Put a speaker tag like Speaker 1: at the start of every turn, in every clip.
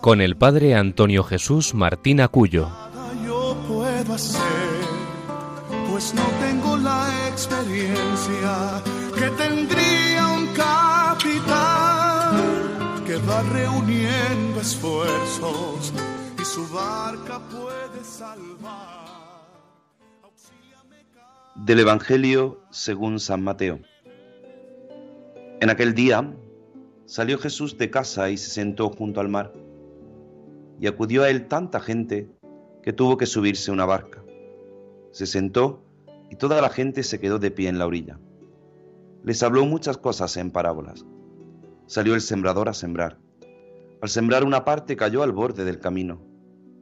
Speaker 1: con el padre Antonio Jesús Martín Acuyo.
Speaker 2: Yo puedo hacer, pues no tengo la experiencia que tendría un capitán que va reuniendo esfuerzos y su barca puede salvar.
Speaker 3: Del Evangelio según San Mateo. En aquel día salió Jesús de casa y se sentó junto al mar. Y acudió a él tanta gente que tuvo que subirse una barca. Se sentó y toda la gente se quedó de pie en la orilla. Les habló muchas cosas en parábolas. Salió el sembrador a sembrar. Al sembrar una parte cayó al borde del camino.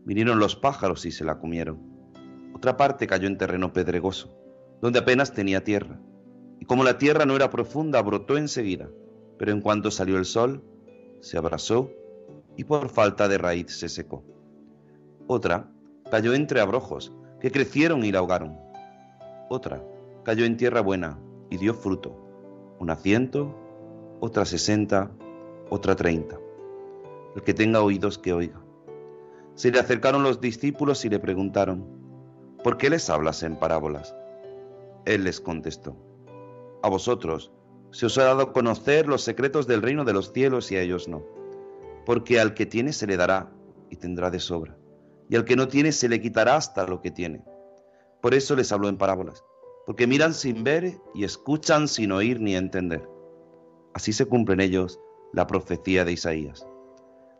Speaker 3: Vinieron los pájaros y se la comieron. Otra parte cayó en terreno pedregoso, donde apenas tenía tierra. Y como la tierra no era profunda, brotó enseguida, pero en cuanto salió el sol, se abrasó y por falta de raíz se secó. Otra cayó entre abrojos, que crecieron y la ahogaron. Otra cayó en tierra buena y dio fruto, una ciento, otra sesenta, otra treinta. El que tenga oídos que oiga. Se le acercaron los discípulos y le preguntaron, ¿por qué les hablas en parábolas? Él les contestó, a vosotros se os ha dado conocer los secretos del reino de los cielos y a ellos no, porque al que tiene se le dará y tendrá de sobra, y al que no tiene se le quitará hasta lo que tiene. Por eso les hablo en parábolas, porque miran sin ver y escuchan sin oír ni entender. Así se cumple en ellos la profecía de Isaías.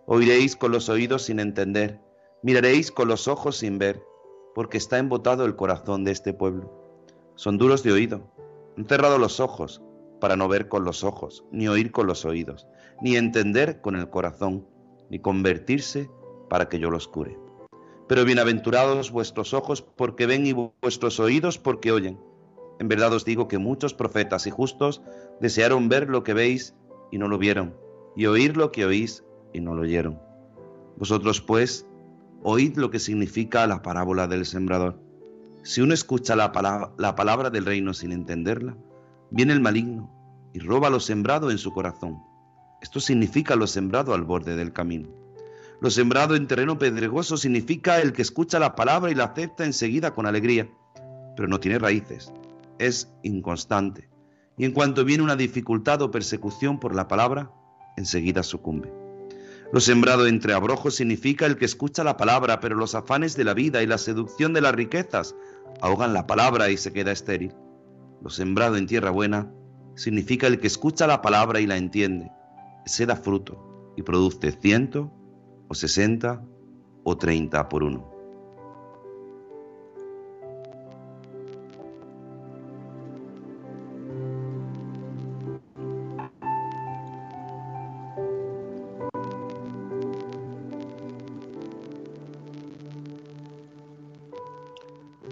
Speaker 3: Oiréis con los oídos sin entender, miraréis con los ojos sin ver, porque está embotado el corazón de este pueblo. Son duros de oído, han cerrado los ojos para no ver con los ojos, ni oír con los oídos, ni entender con el corazón, ni convertirse para que yo los cure. Pero bienaventurados vuestros ojos porque ven y vuestros oídos porque oyen. En verdad os digo que muchos profetas y justos desearon ver lo que veis y no lo vieron, y oír lo que oís y no lo oyeron. Vosotros pues oíd lo que significa la parábola del sembrador. Si uno escucha la palabra, la palabra del reino sin entenderla, viene el maligno y roba lo sembrado en su corazón. Esto significa lo sembrado al borde del camino. Lo sembrado en terreno pedregoso significa el que escucha la palabra y la acepta enseguida con alegría, pero no tiene raíces, es inconstante, y en cuanto viene una dificultad o persecución por la palabra, enseguida sucumbe. Lo sembrado entre abrojos significa el que escucha la palabra, pero los afanes de la vida y la seducción de las riquezas ahogan la palabra y se queda estéril. Lo sembrado en tierra buena significa el que escucha la palabra y la entiende, se da fruto y produce ciento o sesenta o treinta por uno.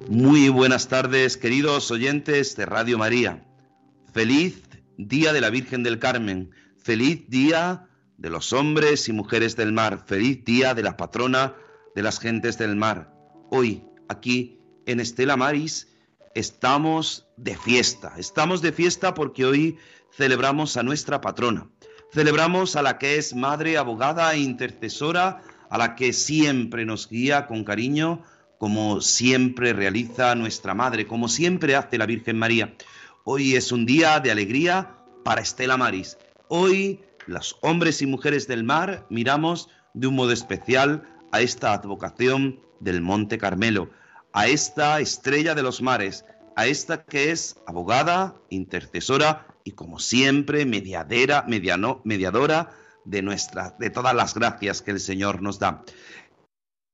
Speaker 3: Muy buenas tardes, queridos oyentes de Radio María. Feliz Día de la Virgen del Carmen. Feliz Día de los hombres y mujeres del mar. Feliz Día de la patrona de las gentes del mar. Hoy, aquí en Estela Maris, estamos de fiesta. Estamos de fiesta porque hoy celebramos a nuestra patrona. Celebramos a la que es madre, abogada e intercesora, a la que siempre nos guía con cariño como siempre realiza nuestra Madre, como siempre hace la Virgen María. Hoy es un día de alegría para Estela Maris. Hoy los hombres y mujeres del mar miramos de un modo especial a esta advocación del Monte Carmelo, a esta estrella de los mares, a esta que es abogada, intercesora y como siempre mediadera, mediano, mediadora de nuestra de todas las gracias que el Señor nos da.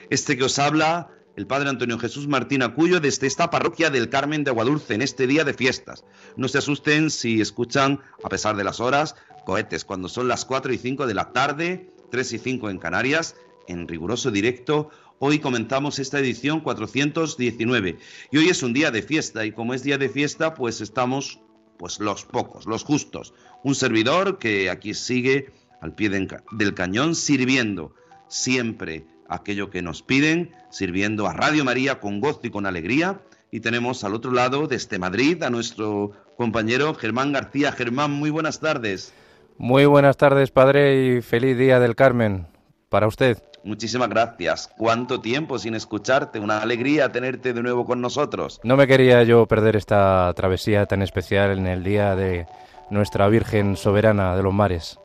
Speaker 3: Este que os habla el Padre Antonio Jesús Martín Acuyo desde esta parroquia del Carmen de Aguadulce en este día de fiestas. No se asusten si escuchan, a pesar de las horas, cohetes cuando son las 4 y 5 de la tarde 3 y 5 en Canarias, en riguroso directo. Hoy comentamos esta edición 419 y hoy es un día de fiesta y como es día de fiesta pues estamos pues los pocos, los justos. Un servidor que aquí sigue al pie del cañón sirviendo siempre aquello que nos piden, sirviendo a Radio María con gozo y con alegría. Y tenemos al otro lado, desde Madrid, a nuestro compañero Germán García. Germán, muy buenas tardes.
Speaker 1: Muy buenas tardes, padre, y feliz día del Carmen para usted.
Speaker 3: Muchísimas gracias. ¿Cuánto tiempo sin escucharte? Una alegría tenerte de nuevo con nosotros.
Speaker 1: No me quería yo perder esta travesía tan especial en el día de nuestra Virgen Soberana de los Mares.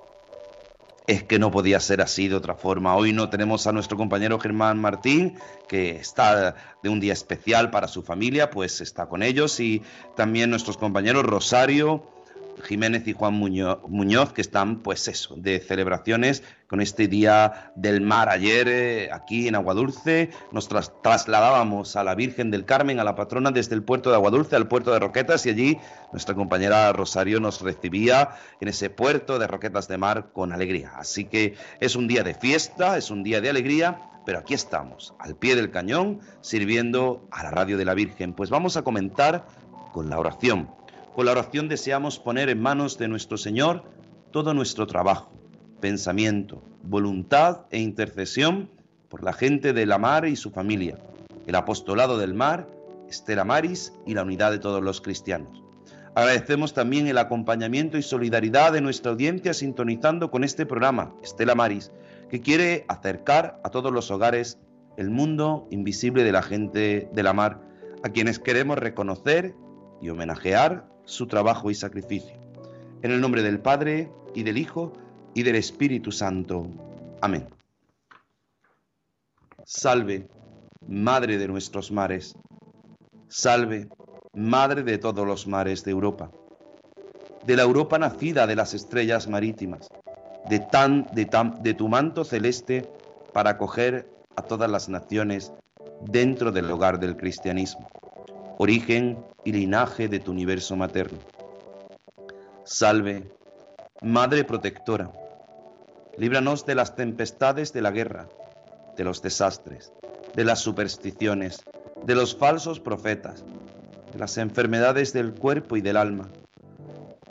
Speaker 3: Es que no podía ser así de otra forma. Hoy no tenemos a nuestro compañero Germán Martín, que está de un día especial para su familia, pues está con ellos, y también nuestros compañeros Rosario, Jiménez y Juan Muñoz, que están, pues eso, de celebraciones con este Día del Mar. Ayer, eh, aquí en Aguadulce, nos trasladábamos a la Virgen del Carmen, a la patrona, desde el puerto de Aguadulce al puerto de Roquetas, y allí nuestra compañera Rosario nos recibía en ese puerto de Roquetas de Mar con alegría. Así que es un día de fiesta, es un día de alegría, pero aquí estamos, al pie del cañón, sirviendo a la radio de la Virgen. Pues vamos a comentar con la oración con la oración deseamos poner en manos de nuestro Señor todo nuestro trabajo, pensamiento, voluntad e intercesión por la gente de la mar y su familia, el apostolado del mar, Estela Maris y la unidad de todos los cristianos. Agradecemos también el acompañamiento y solidaridad de nuestra audiencia sintonizando con este programa, Estela Maris, que quiere acercar a todos los hogares el mundo invisible de la gente de la mar, a quienes queremos reconocer y homenajear su trabajo y sacrificio. En el nombre del Padre, y del Hijo, y del Espíritu Santo. Amén. Salve, Madre de nuestros mares. Salve, Madre de todos los mares de Europa. De la Europa nacida de las estrellas marítimas, de, tan, de, tan, de tu manto celeste para acoger a todas las naciones dentro del hogar del cristianismo origen y linaje de tu universo materno. Salve, Madre protectora, líbranos de las tempestades de la guerra, de los desastres, de las supersticiones, de los falsos profetas, de las enfermedades del cuerpo y del alma.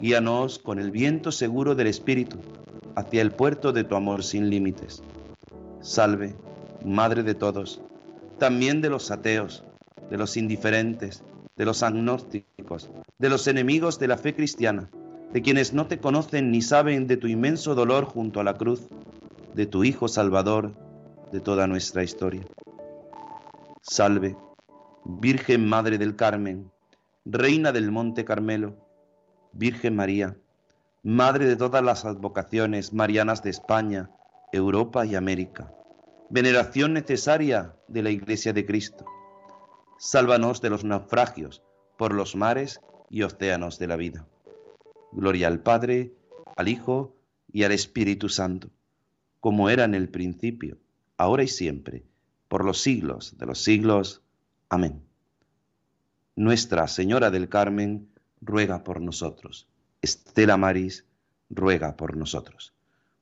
Speaker 3: Guíanos con el viento seguro del Espíritu hacia el puerto de tu amor sin límites. Salve, Madre de todos, también de los ateos, de los indiferentes, de los agnósticos, de los enemigos de la fe cristiana, de quienes no te conocen ni saben de tu inmenso dolor junto a la cruz, de tu Hijo Salvador, de toda nuestra historia. Salve, Virgen Madre del Carmen, Reina del Monte Carmelo, Virgen María, Madre de todas las advocaciones marianas de España, Europa y América, veneración necesaria de la Iglesia de Cristo Sálvanos de los naufragios por los mares y océanos de la vida. Gloria al Padre, al Hijo y al Espíritu Santo, como era en el principio, ahora y siempre, por los siglos de los siglos. Amén. Nuestra Señora del Carmen, ruega por nosotros. Estela Maris, ruega por nosotros.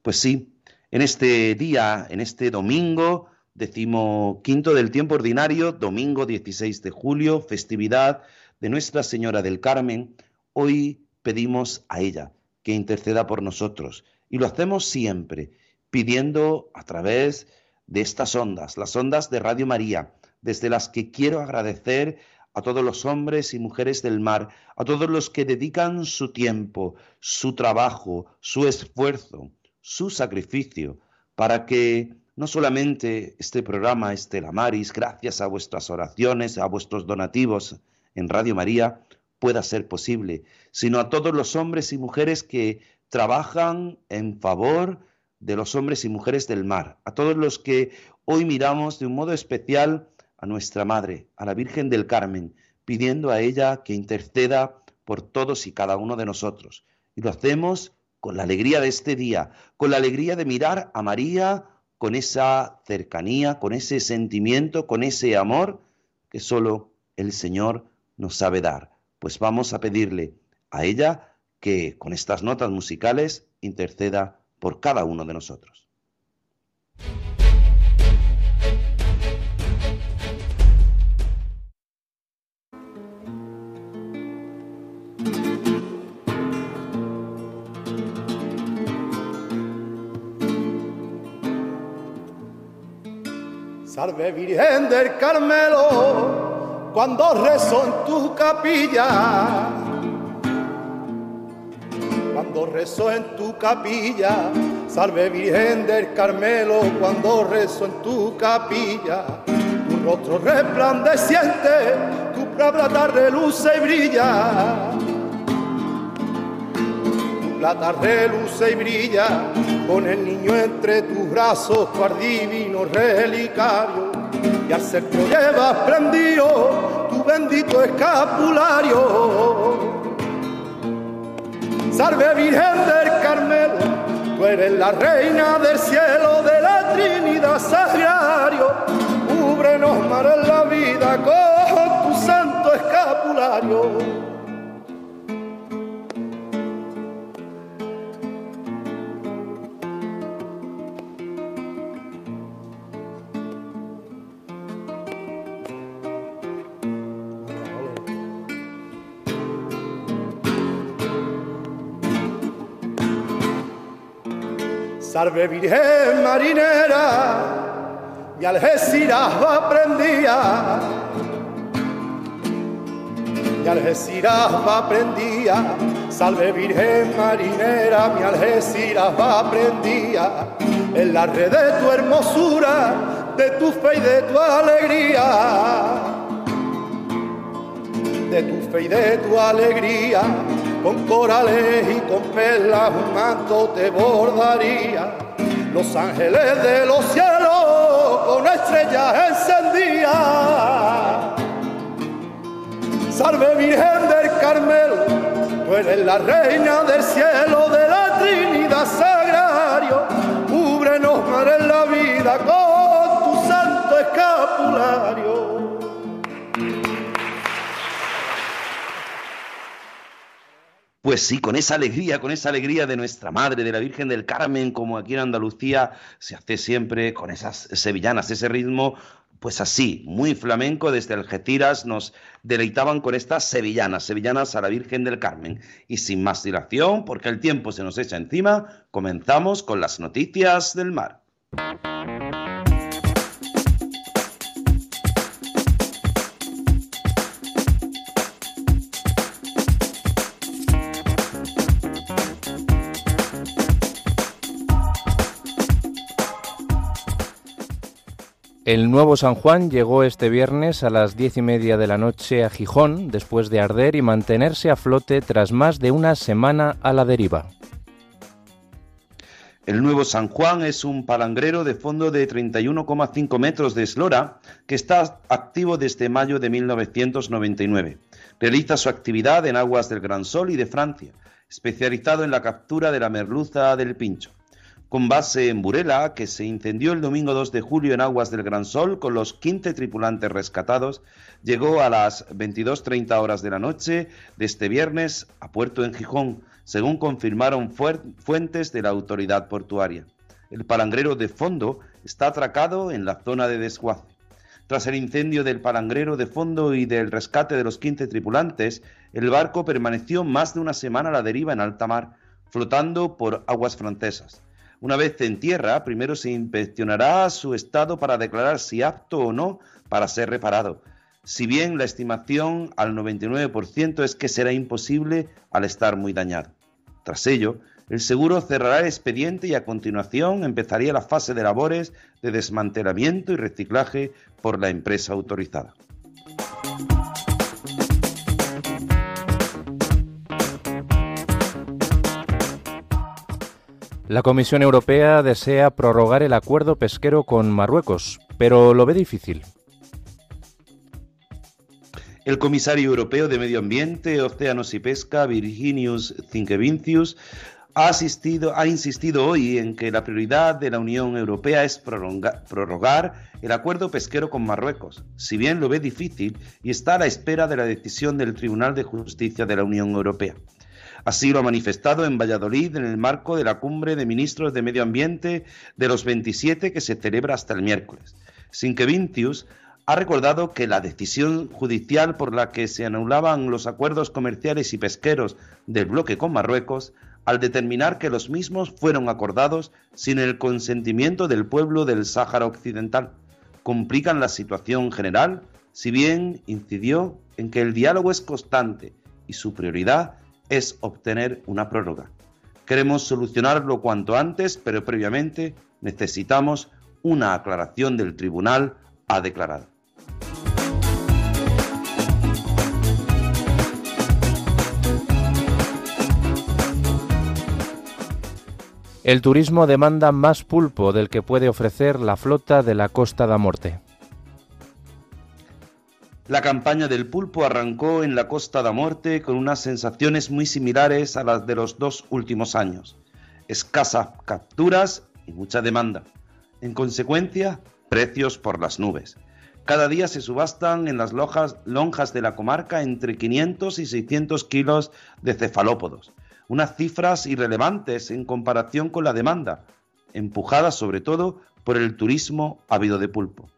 Speaker 3: Pues sí, en este día, en este domingo, Decimo quinto del tiempo ordinario, domingo 16 de julio, festividad de Nuestra Señora del Carmen. Hoy pedimos a ella que interceda por nosotros y lo hacemos siempre pidiendo a través de estas ondas, las ondas de Radio María, desde las que quiero agradecer a todos los hombres y mujeres del mar, a todos los que dedican su tiempo, su trabajo, su esfuerzo, su sacrificio, para que no solamente este programa Estela Maris, gracias a vuestras oraciones, a vuestros donativos en Radio María, pueda ser posible, sino a todos los hombres y mujeres que trabajan en favor de los hombres y mujeres del mar, a todos los que hoy miramos de un modo especial a nuestra Madre, a la Virgen del Carmen, pidiendo a ella que interceda por todos y cada uno de nosotros. Y lo hacemos con la alegría de este día, con la alegría de mirar a María, con esa cercanía, con ese sentimiento, con ese amor que solo el Señor nos sabe dar. Pues vamos a pedirle a ella que con estas notas musicales interceda por cada uno de nosotros.
Speaker 4: Salve Virgen del Carmelo, cuando rezo en tu capilla. Cuando rezo en tu capilla, salve Virgen del Carmelo, cuando rezo en tu capilla. Tu rostro resplandeciente, tu plata tarde luce y brilla. Tu plata reluce y brilla con el niño entre tus brazos, cual divino relicario, y al centro llevas prendido tu bendito escapulario. Salve Virgen del Carmelo, tú eres la reina del cielo de la Trinidad Sagrario, cúbrenos mar en la vida con tu santo escapulario. Salve Virgen marinera, mi Algeciras va. Mi Algeciras va salve Virgen marinera, mi Algeciras va. En la red de tu hermosura, de tu fe y de tu alegría. De tu fe y de tu alegría con corales y con perlas un manto te bordaría. Los ángeles de los cielos con estrellas encendían. Salve Virgen del Carmelo, tú eres la reina del cielo de la Trinidad Sagrario. Cúbrenos, madre, en la vida con tu santo escapulario.
Speaker 3: Pues sí, con esa alegría, con esa alegría de nuestra Madre, de la Virgen del Carmen, como aquí en Andalucía se hace siempre con esas sevillanas, ese ritmo, pues así, muy flamenco, desde Algeciras nos deleitaban con estas sevillanas, sevillanas a la Virgen del Carmen. Y sin más dilación, porque el tiempo se nos echa encima, comenzamos con las noticias del mar.
Speaker 1: El nuevo San Juan llegó este viernes a las diez y media de la noche a Gijón, después de arder y mantenerse a flote tras más de una semana a la deriva.
Speaker 3: El nuevo San Juan es un palangrero de fondo de 31,5 metros de eslora que está activo desde mayo de 1999. Realiza su actividad en aguas del Gran Sol y de Francia, especializado en la captura de la merluza del pincho con base en Burela, que se incendió el domingo 2 de julio en aguas del Gran Sol con los 15 tripulantes rescatados, llegó a las 22.30 horas de la noche de este viernes a puerto en Gijón, según confirmaron fuentes de la autoridad portuaria. El palangrero de fondo está atracado en la zona de desguace. Tras el incendio del palangrero de fondo y del rescate de los 15 tripulantes, el barco permaneció más de una semana a la deriva en alta mar, flotando por aguas francesas. Una vez en tierra, primero se inspeccionará su estado para declarar si apto o no para ser reparado. Si bien la estimación al 99% es que será imposible al estar muy dañado. Tras ello, el seguro cerrará el expediente y a continuación empezaría la fase de labores de desmantelamiento y reciclaje por la empresa autorizada.
Speaker 1: La Comisión Europea desea prorrogar el acuerdo pesquero con Marruecos, pero lo ve difícil.
Speaker 3: El comisario europeo de Medio Ambiente, Océanos y Pesca, Virginius Cinquevincius, ha, ha insistido hoy en que la prioridad de la Unión Europea es prorrogar el acuerdo pesquero con Marruecos, si bien lo ve difícil y está a la espera de la decisión del Tribunal de Justicia de la Unión Europea. Así lo ha manifestado en Valladolid en el marco de la cumbre de ministros de Medio Ambiente de los 27 que se celebra hasta el miércoles. Sinquevintius ha recordado que la decisión judicial por la que se anulaban los acuerdos comerciales y pesqueros del bloque con Marruecos, al determinar que los mismos fueron acordados sin el consentimiento del pueblo del Sáhara Occidental, complican la situación general, si bien incidió en que el diálogo es constante y su prioridad es obtener una prórroga. Queremos solucionarlo cuanto antes, pero previamente necesitamos una aclaración del tribunal, ha declarado.
Speaker 1: El turismo demanda más pulpo del que puede ofrecer la flota de la Costa da Morte.
Speaker 3: La campaña del pulpo arrancó en la Costa da Morte con unas sensaciones muy similares a las de los dos últimos años. Escasas capturas y mucha demanda. En consecuencia, precios por las nubes. Cada día se subastan en las lonjas de la comarca entre 500 y 600 kilos de cefalópodos unas cifras irrelevantes en comparación con la demanda, empujada sobre todo por el turismo ávido de pulpo.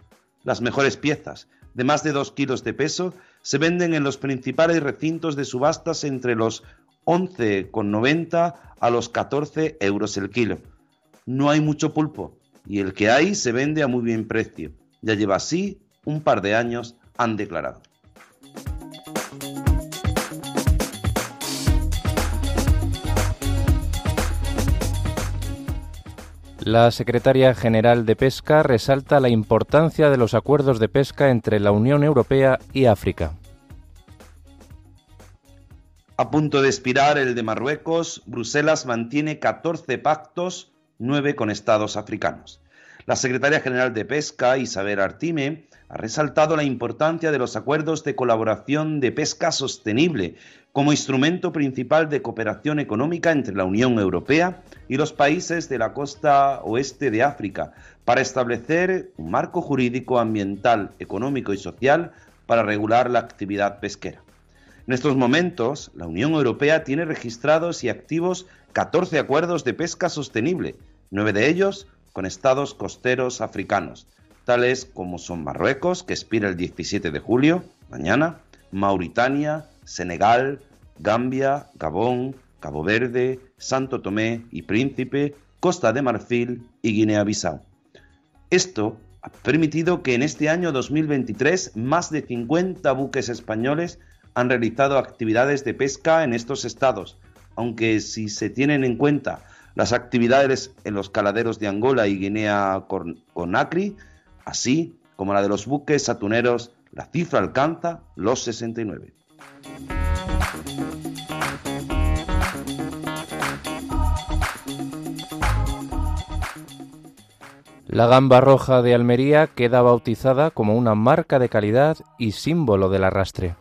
Speaker 3: Las mejores piezas, de más de 2 kilos de peso, se venden en los principales recintos de subastas entre los 11,90 a los 14 euros el kilo. No hay mucho pulpo y el que hay se vende a muy bien precio. Ya lleva así un par de años, han declarado.
Speaker 1: La secretaria general de Pesca resalta la importancia de los acuerdos de pesca entre la Unión Europea y África.
Speaker 3: A punto de expirar el de Marruecos, Bruselas mantiene 14 pactos, 9 con estados africanos. La secretaria general de Pesca, Isabel Artime, ha resaltado la importancia de los acuerdos de colaboración de pesca sostenible como instrumento principal de cooperación económica entre la Unión Europea y los países de la costa oeste de África para establecer un marco jurídico, ambiental, económico y social para regular la actividad pesquera. En estos momentos, la Unión Europea tiene registrados y activos 14 acuerdos de pesca sostenible, nueve de ellos con estados costeros africanos, tales como son Marruecos, que expira el 17 de julio, mañana, Mauritania, Senegal, Gambia, Gabón, Cabo Verde, Santo Tomé y Príncipe, Costa de Marfil y Guinea-Bissau. Esto ha permitido que en este año 2023 más de 50 buques españoles han realizado actividades de pesca en estos estados, aunque si se tienen en cuenta las actividades en los caladeros de Angola y Guinea-Conakry, así como la de los buques atuneros, la cifra alcanza los 69.
Speaker 1: La gamba roja de Almería queda bautizada como una marca de calidad y símbolo del arrastre.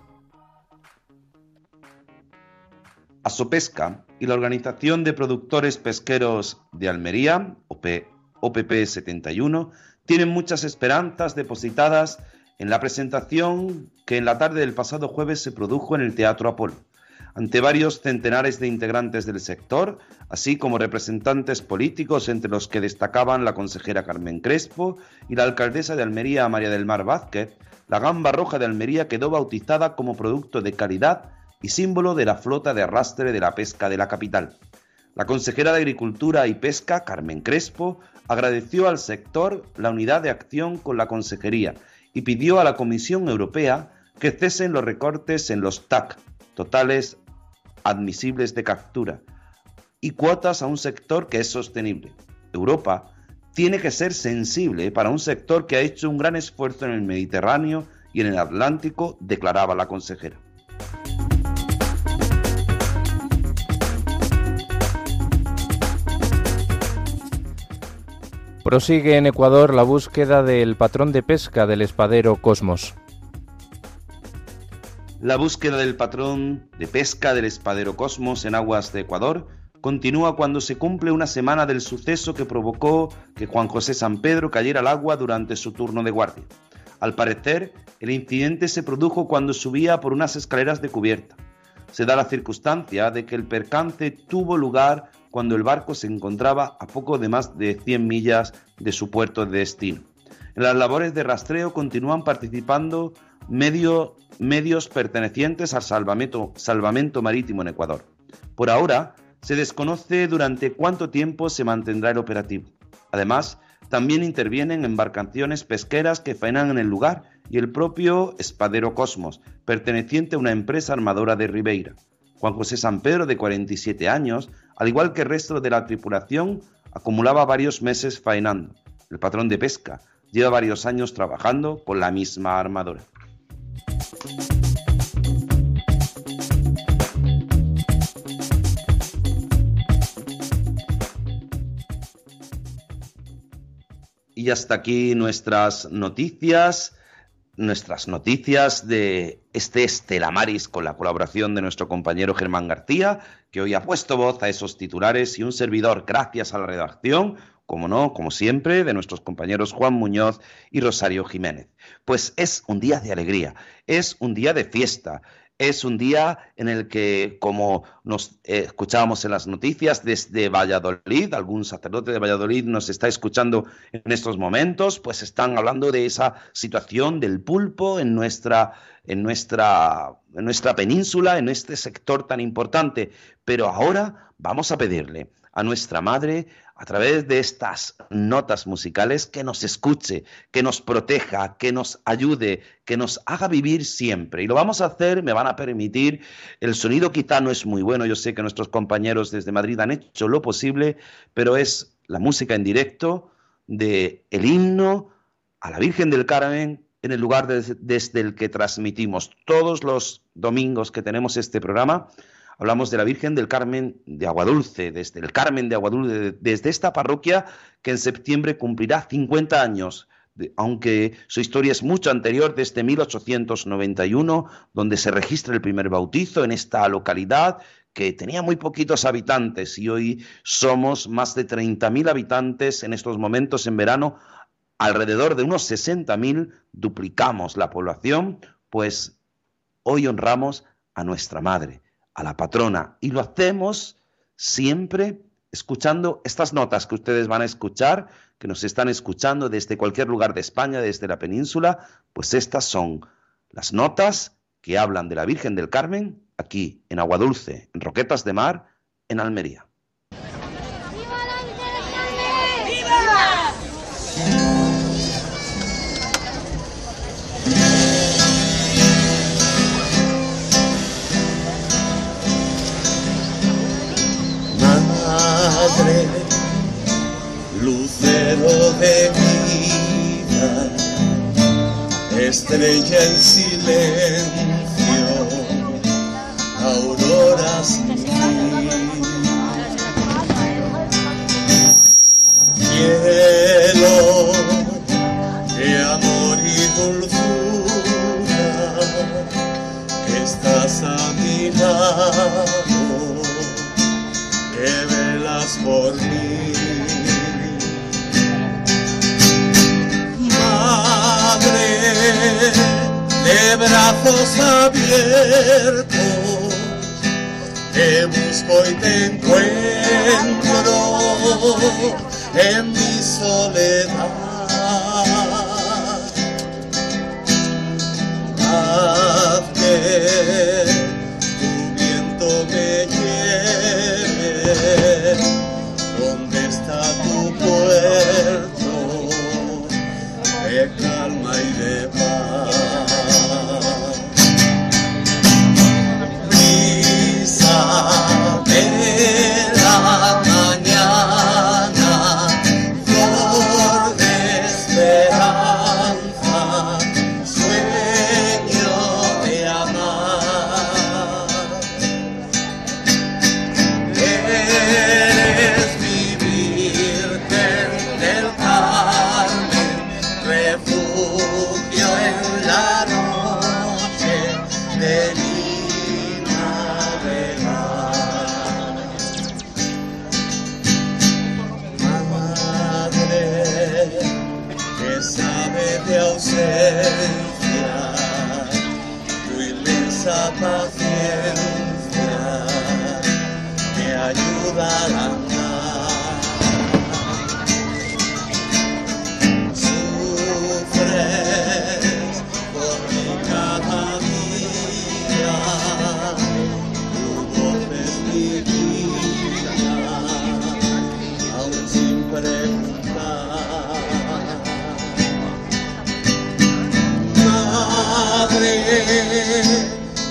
Speaker 3: Asopesca y la Organización de Productores Pesqueros de Almería, OPP 71, tienen muchas esperanzas depositadas en la presentación que en la tarde del pasado jueves se produjo en el Teatro Apolo, ante varios centenares de integrantes del sector, así como representantes políticos entre los que destacaban la consejera Carmen Crespo y la alcaldesa de Almería María del Mar Vázquez, la gamba roja de Almería quedó bautizada como producto de calidad y símbolo de la flota de arrastre de la pesca de la capital. La consejera de Agricultura y Pesca, Carmen Crespo, agradeció al sector la unidad de acción con la consejería y pidió a la Comisión Europea que cesen los recortes en los TAC, totales admisibles de captura, y cuotas a un sector que es sostenible. Europa tiene que ser sensible para un sector que ha hecho un gran esfuerzo en el Mediterráneo y en el Atlántico, declaraba la consejera.
Speaker 1: Prosigue en Ecuador la búsqueda del patrón de pesca del espadero Cosmos.
Speaker 3: La búsqueda del patrón de pesca del espadero Cosmos en aguas de Ecuador continúa cuando se cumple una semana del suceso que provocó que Juan José San Pedro cayera al agua durante su turno de guardia. Al parecer, el incidente se produjo cuando subía por unas escaleras de cubierta. Se da la circunstancia de que el percance tuvo lugar cuando el barco se encontraba a poco de más de 100 millas de su puerto de destino. En las labores de rastreo continúan participando medios pertenecientes al salvamento, salvamento marítimo en Ecuador. Por ahora, se desconoce durante cuánto tiempo se mantendrá el operativo. Además, También intervienen embarcaciones pesqueras que faenan en el lugar y el propio espadero Cosmos, perteneciente a una empresa armadora de Ribeira. Juan José San Pedro, de 47 años, al igual que el resto de la tripulación, acumulaba varios meses faenando. El patrón de pesca lleva varios años trabajando con la misma armadora. Y hasta aquí nuestras noticias, nuestras noticias de este Estela Maris con la colaboración de nuestro compañero Germán García, que hoy ha puesto voz a esos titulares y un servidor gracias a la redacción, como no, como siempre, de nuestros compañeros Juan Muñoz y Rosario Jiménez. Pues es un día de alegría, es un día de fiesta, es un día en el que, como nos eh, escuchábamos en las noticias desde Valladolid, algún sacerdote de Valladolid nos está escuchando en estos momentos, pues están hablando de esa situación del pulpo en nuestra, en nuestra, en nuestra península, en este sector tan importante. Pero ahora vamos a pedirle a nuestra Madre, a través de estas notas musicales, que nos escuche, que nos proteja, que nos ayude, que nos haga vivir siempre. Y lo vamos a hacer, me van a permitir, el sonido quizá no es muy bueno, yo sé que nuestros compañeros desde Madrid han hecho lo posible, pero es la música en directo de el himno a la Virgen del Carmen en el lugar desde el que transmitimos todos los domingos que tenemos este programa hablamos de la Virgen del Carmen de Aguadulce, desde el Carmen de Aguadulce, desde esta parroquia que en septiembre cumplirá 50 años, aunque su historia es mucho anterior, desde 1891, donde se registra el primer bautizo en esta localidad que tenía muy poquitos habitantes y hoy somos más de 30.000 habitantes en estos momentos en verano, alrededor de unos 60.000, duplicamos la población, pues hoy honramos a nuestra Madre, a la patrona. Y lo hacemos siempre escuchando estas notas que ustedes van a escuchar, que nos están escuchando desde cualquier lugar de España, desde la península, pues estas son las notas que hablan de la Virgen del Carmen aquí en Aguadulce, en Roquetas de Mar, en Almería.
Speaker 5: Lucero de vida, estrella en silencio, aurora sin Cielo de amor y dulzura, estás a mi lado por mí. Madre de brazos abiertos, te busco y te encuentro en mi soledad. Haz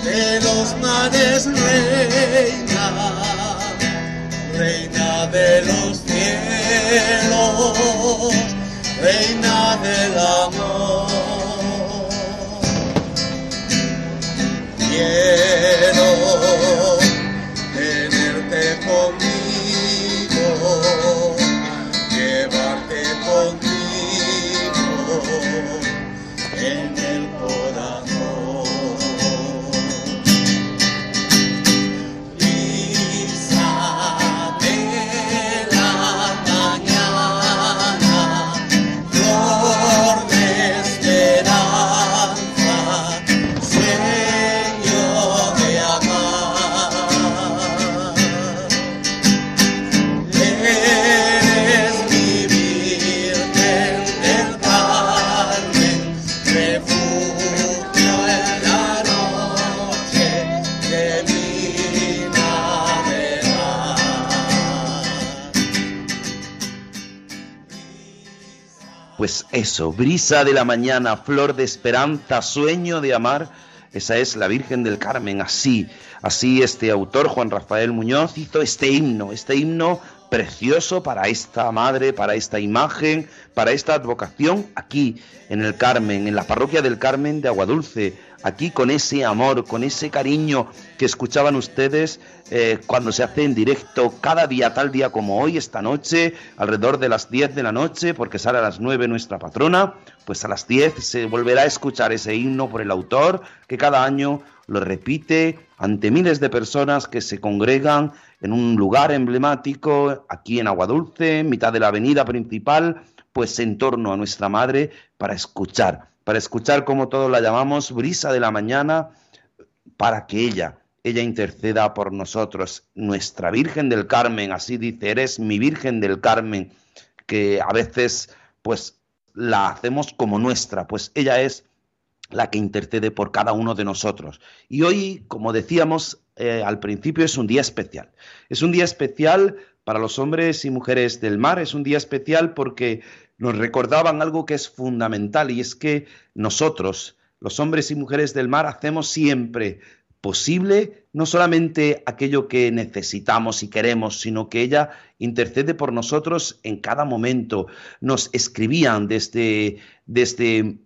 Speaker 5: de los mares reina, reina de los cielos, reina del amor.
Speaker 3: Pues eso, brisa de la mañana, flor de esperanza, sueño de amar, esa es la Virgen del Carmen, así, así este autor, Juan Rafael Muñoz, hizo este himno, este himno precioso para esta madre, para esta imagen, para esta advocación aquí en el Carmen, en la parroquia del Carmen de Aguadulce, aquí con ese amor, con ese cariño que escuchaban ustedes eh, cuando se hace en directo cada día, tal día como hoy, esta noche, alrededor de las 10 de la noche, porque sale a las 9 nuestra patrona, pues a las 10 se volverá a escuchar ese himno por el autor, que cada año lo repite ante miles de personas que se congregan en un lugar emblemático, aquí en Aguadulce, en mitad de la avenida principal, pues en torno a nuestra madre, para escuchar, para escuchar como todos la llamamos, brisa de la mañana, para que ella, ella interceda por nosotros. Nuestra Virgen del Carmen, así dice, eres mi Virgen del Carmen, que a veces pues la hacemos como nuestra, pues ella es la que intercede por cada uno de nosotros. Y hoy, como decíamos eh, al principio, es un día especial. Es un día especial para los hombres y mujeres del mar, es un día especial porque nos recordaban algo que es fundamental y es que nosotros, los hombres y mujeres del mar, hacemos siempre posible no solamente aquello que necesitamos y queremos, sino que ella intercede por nosotros en cada momento. Nos escribían desde, desde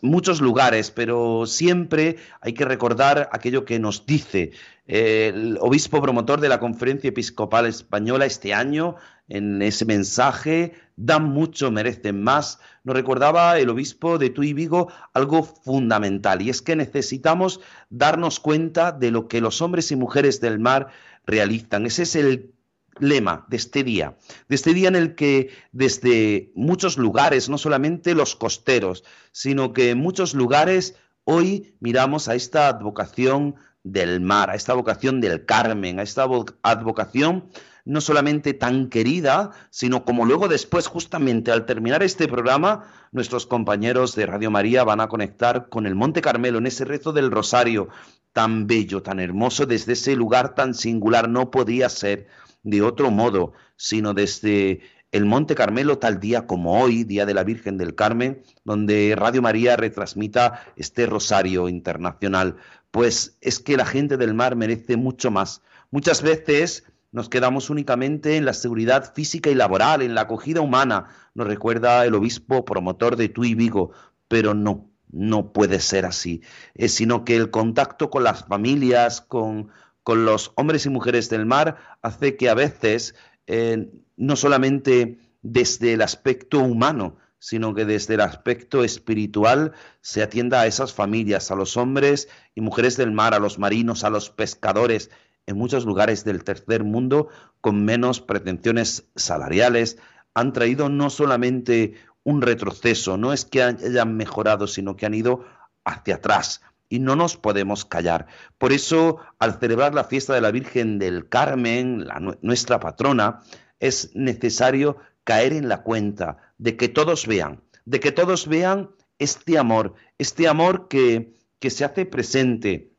Speaker 3: muchos lugares, pero siempre hay que recordar aquello que nos dice el obispo promotor de la Conferencia Episcopal Española este año, en ese mensaje, dan mucho, merecen más. Nos recordaba el obispo de Tuy Vigo algo fundamental, y es que necesitamos darnos cuenta de lo que los hombres y mujeres del mar realizan. Ese es el lema de este día, de este día en el que desde muchos lugares, no solamente los costeros, sino que en muchos lugares hoy miramos a esta advocación del mar, a esta vocación del Carmen, a esta advocación no solamente tan querida, sino como luego después, justamente al terminar este programa, nuestros compañeros de Radio María van a conectar con el Monte Carmelo en ese rezo del Rosario tan bello, tan hermoso, desde ese lugar tan singular, no podía ser de otro modo, sino desde el Monte Carmelo tal día como hoy, Día de la Virgen del Carmen, donde Radio María retransmita este Rosario Internacional. Pues es que la gente del mar merece mucho más. Muchas veces nos quedamos únicamente en la seguridad física y laboral, en la acogida humana, nos recuerda el obispo promotor de Tui Vigo, pero no, no puede ser así, eh, sino que el contacto con las familias, con, con los hombres y mujeres del mar, hace que a veces, eh, no solamente desde el aspecto humano, sino que desde el aspecto espiritual se atienda a esas familias, a los hombres y mujeres del mar, a los marinos, a los pescadores, en muchos lugares del tercer mundo con menos pretensiones salariales, han traído no solamente un retroceso, no es que hayan mejorado, sino que han ido hacia atrás. Y no nos podemos callar. Por eso, al celebrar la fiesta de la Virgen del Carmen, la, nuestra patrona, es necesario caer en la cuenta de que todos vean, de que todos vean este amor, este amor que, que se hace presente,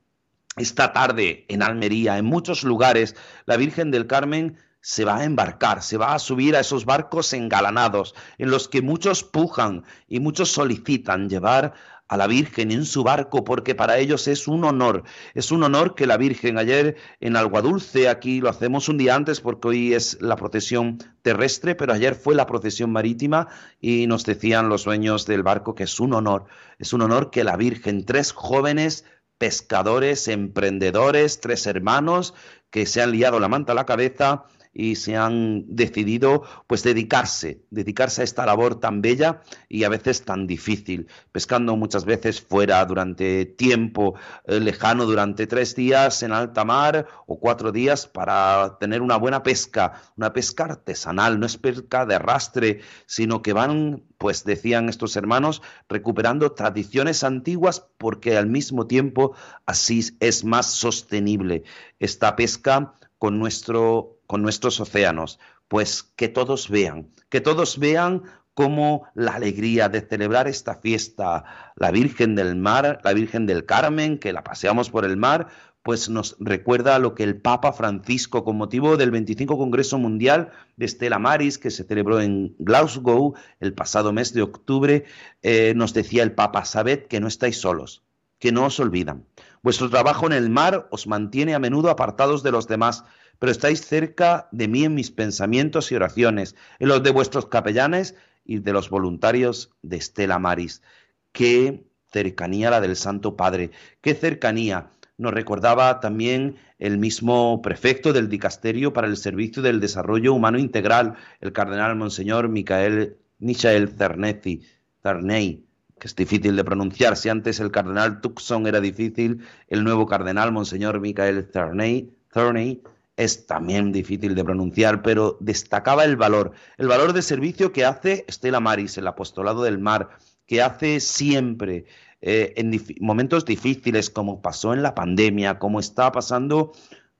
Speaker 3: esta tarde en Almería, en muchos lugares, la Virgen del Carmen se va a embarcar, se va a subir a esos barcos engalanados, en los que muchos pujan y muchos solicitan llevar a la Virgen en su barco porque para ellos es un honor, es un honor que la Virgen ayer en Dulce, aquí lo hacemos un día antes porque hoy es la procesión terrestre, pero ayer fue la procesión marítima y nos decían los dueños del barco que es un honor, es un honor que la Virgen, tres jóvenes pescadores, emprendedores, tres hermanos que se han liado la manta a la cabeza y se han decidido pues dedicarse, dedicarse a esta labor tan bella y a veces tan difícil, pescando muchas veces fuera durante tiempo eh, lejano, durante tres días en alta mar o cuatro días para tener una buena pesca, una pesca artesanal, no es pesca de arrastre, sino que van, pues decían estos hermanos, recuperando tradiciones antiguas porque al mismo tiempo así es más sostenible. Esta pesca con nuestro con nuestros océanos, pues que todos vean, que todos vean cómo la alegría de celebrar esta fiesta, la Virgen del Mar, la Virgen del Carmen, que la paseamos por el mar, pues nos recuerda lo que el Papa Francisco, con motivo del 25 Congreso Mundial de Estela Maris, que se celebró en Glasgow el pasado mes de octubre, eh, nos decía el Papa, sabed que no estáis solos, que no os olvidan. Vuestro trabajo en el mar os mantiene a menudo apartados de los demás, pero estáis cerca de mí en mis pensamientos y oraciones, en los de vuestros capellanes y de los voluntarios de Estela Maris. Qué cercanía la del Santo Padre, qué cercanía. Nos recordaba también el mismo prefecto del dicasterio para el servicio del desarrollo humano integral, el cardenal Monseñor Michael Michael Cernezi, Cerney, que es difícil de pronunciar. Si antes el cardenal Tucson era difícil, el nuevo cardenal Monseñor Michael Cerney es también difícil de pronunciar, pero destacaba el valor, el valor de servicio que hace Estela Maris, el apostolado del mar, que hace siempre eh, en momentos difíciles, como pasó en la pandemia, como está pasando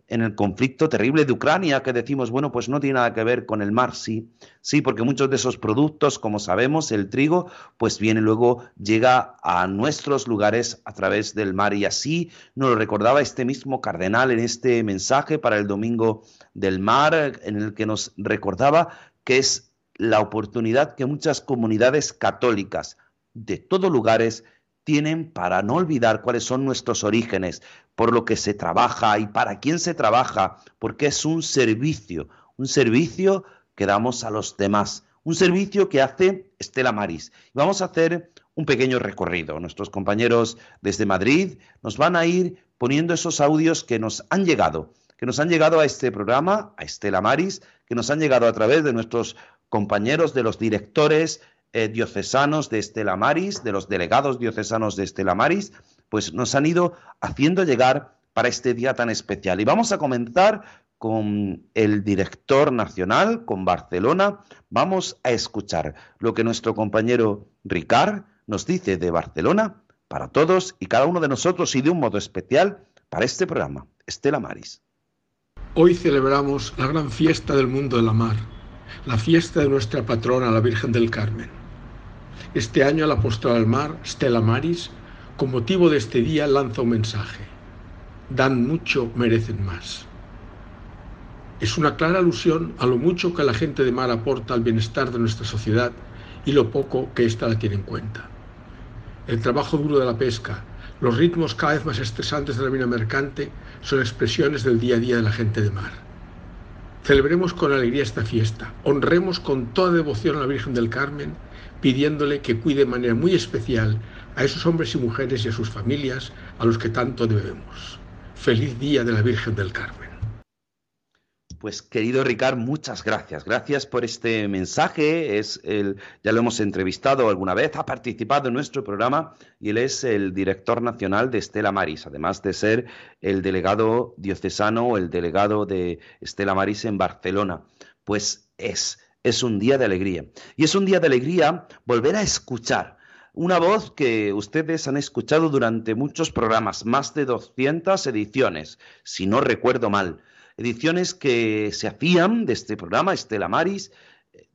Speaker 3: en el conflicto terrible de Ucrania, que decimos, bueno, pues no tiene nada que ver con el mar, sí, sí, porque muchos de esos productos, como sabemos, el trigo, pues viene luego, llega a nuestros lugares a través del mar. Y así nos lo recordaba este mismo cardenal en este mensaje para el Domingo del Mar, en el que nos recordaba que es la oportunidad que muchas comunidades católicas de todos lugares tienen para no olvidar cuáles son nuestros orígenes, por lo que se trabaja y para quién se trabaja, porque es un servicio, un servicio que damos a los demás, un servicio que hace Estela Maris. Vamos a hacer un pequeño recorrido. Nuestros compañeros desde Madrid nos van a ir poniendo esos audios que nos han llegado, que nos han llegado a este programa, a Estela Maris, que nos han llegado a través de nuestros compañeros, de los directores eh, diocesanos de Estela Maris, de los delegados diocesanos de Estela Maris, pues nos han ido haciendo llegar para este día tan especial. Y vamos a comenzar con el director nacional, con Barcelona. Vamos a escuchar lo que nuestro compañero Ricard nos dice de Barcelona para todos y cada uno de nosotros y de un modo especial para este programa. Estela Maris.
Speaker 6: Hoy celebramos la gran fiesta del mundo de la mar, la fiesta de nuestra patrona, la Virgen del Carmen. Este año el apóstol del mar, Stella Maris, con motivo de este día lanza un mensaje. Dan mucho, merecen más. Es una clara alusión a lo mucho que la gente de mar aporta al bienestar de nuestra sociedad y lo poco que ésta la tiene en cuenta. El trabajo duro de la pesca, los ritmos cada vez más estresantes de la vida mercante son expresiones del día a día de la gente de mar. Celebremos con alegría esta fiesta, honremos con toda devoción a la Virgen del Carmen pidiéndole que cuide de manera muy especial a esos hombres y mujeres y a sus familias a los que tanto debemos. Feliz día de la Virgen del Carmen.
Speaker 3: Pues querido Ricard, muchas gracias. Gracias por este mensaje. Es el, ya lo hemos entrevistado alguna vez, ha participado en nuestro programa y él es el director nacional de Estela Maris, además de ser el delegado diocesano o el delegado de Estela Maris en Barcelona. Pues es es un día de alegría. Y es un día de alegría volver a escuchar una voz que ustedes han escuchado durante muchos programas, más de 200 ediciones, si no recuerdo mal. Ediciones que se hacían de este programa, Estela Maris,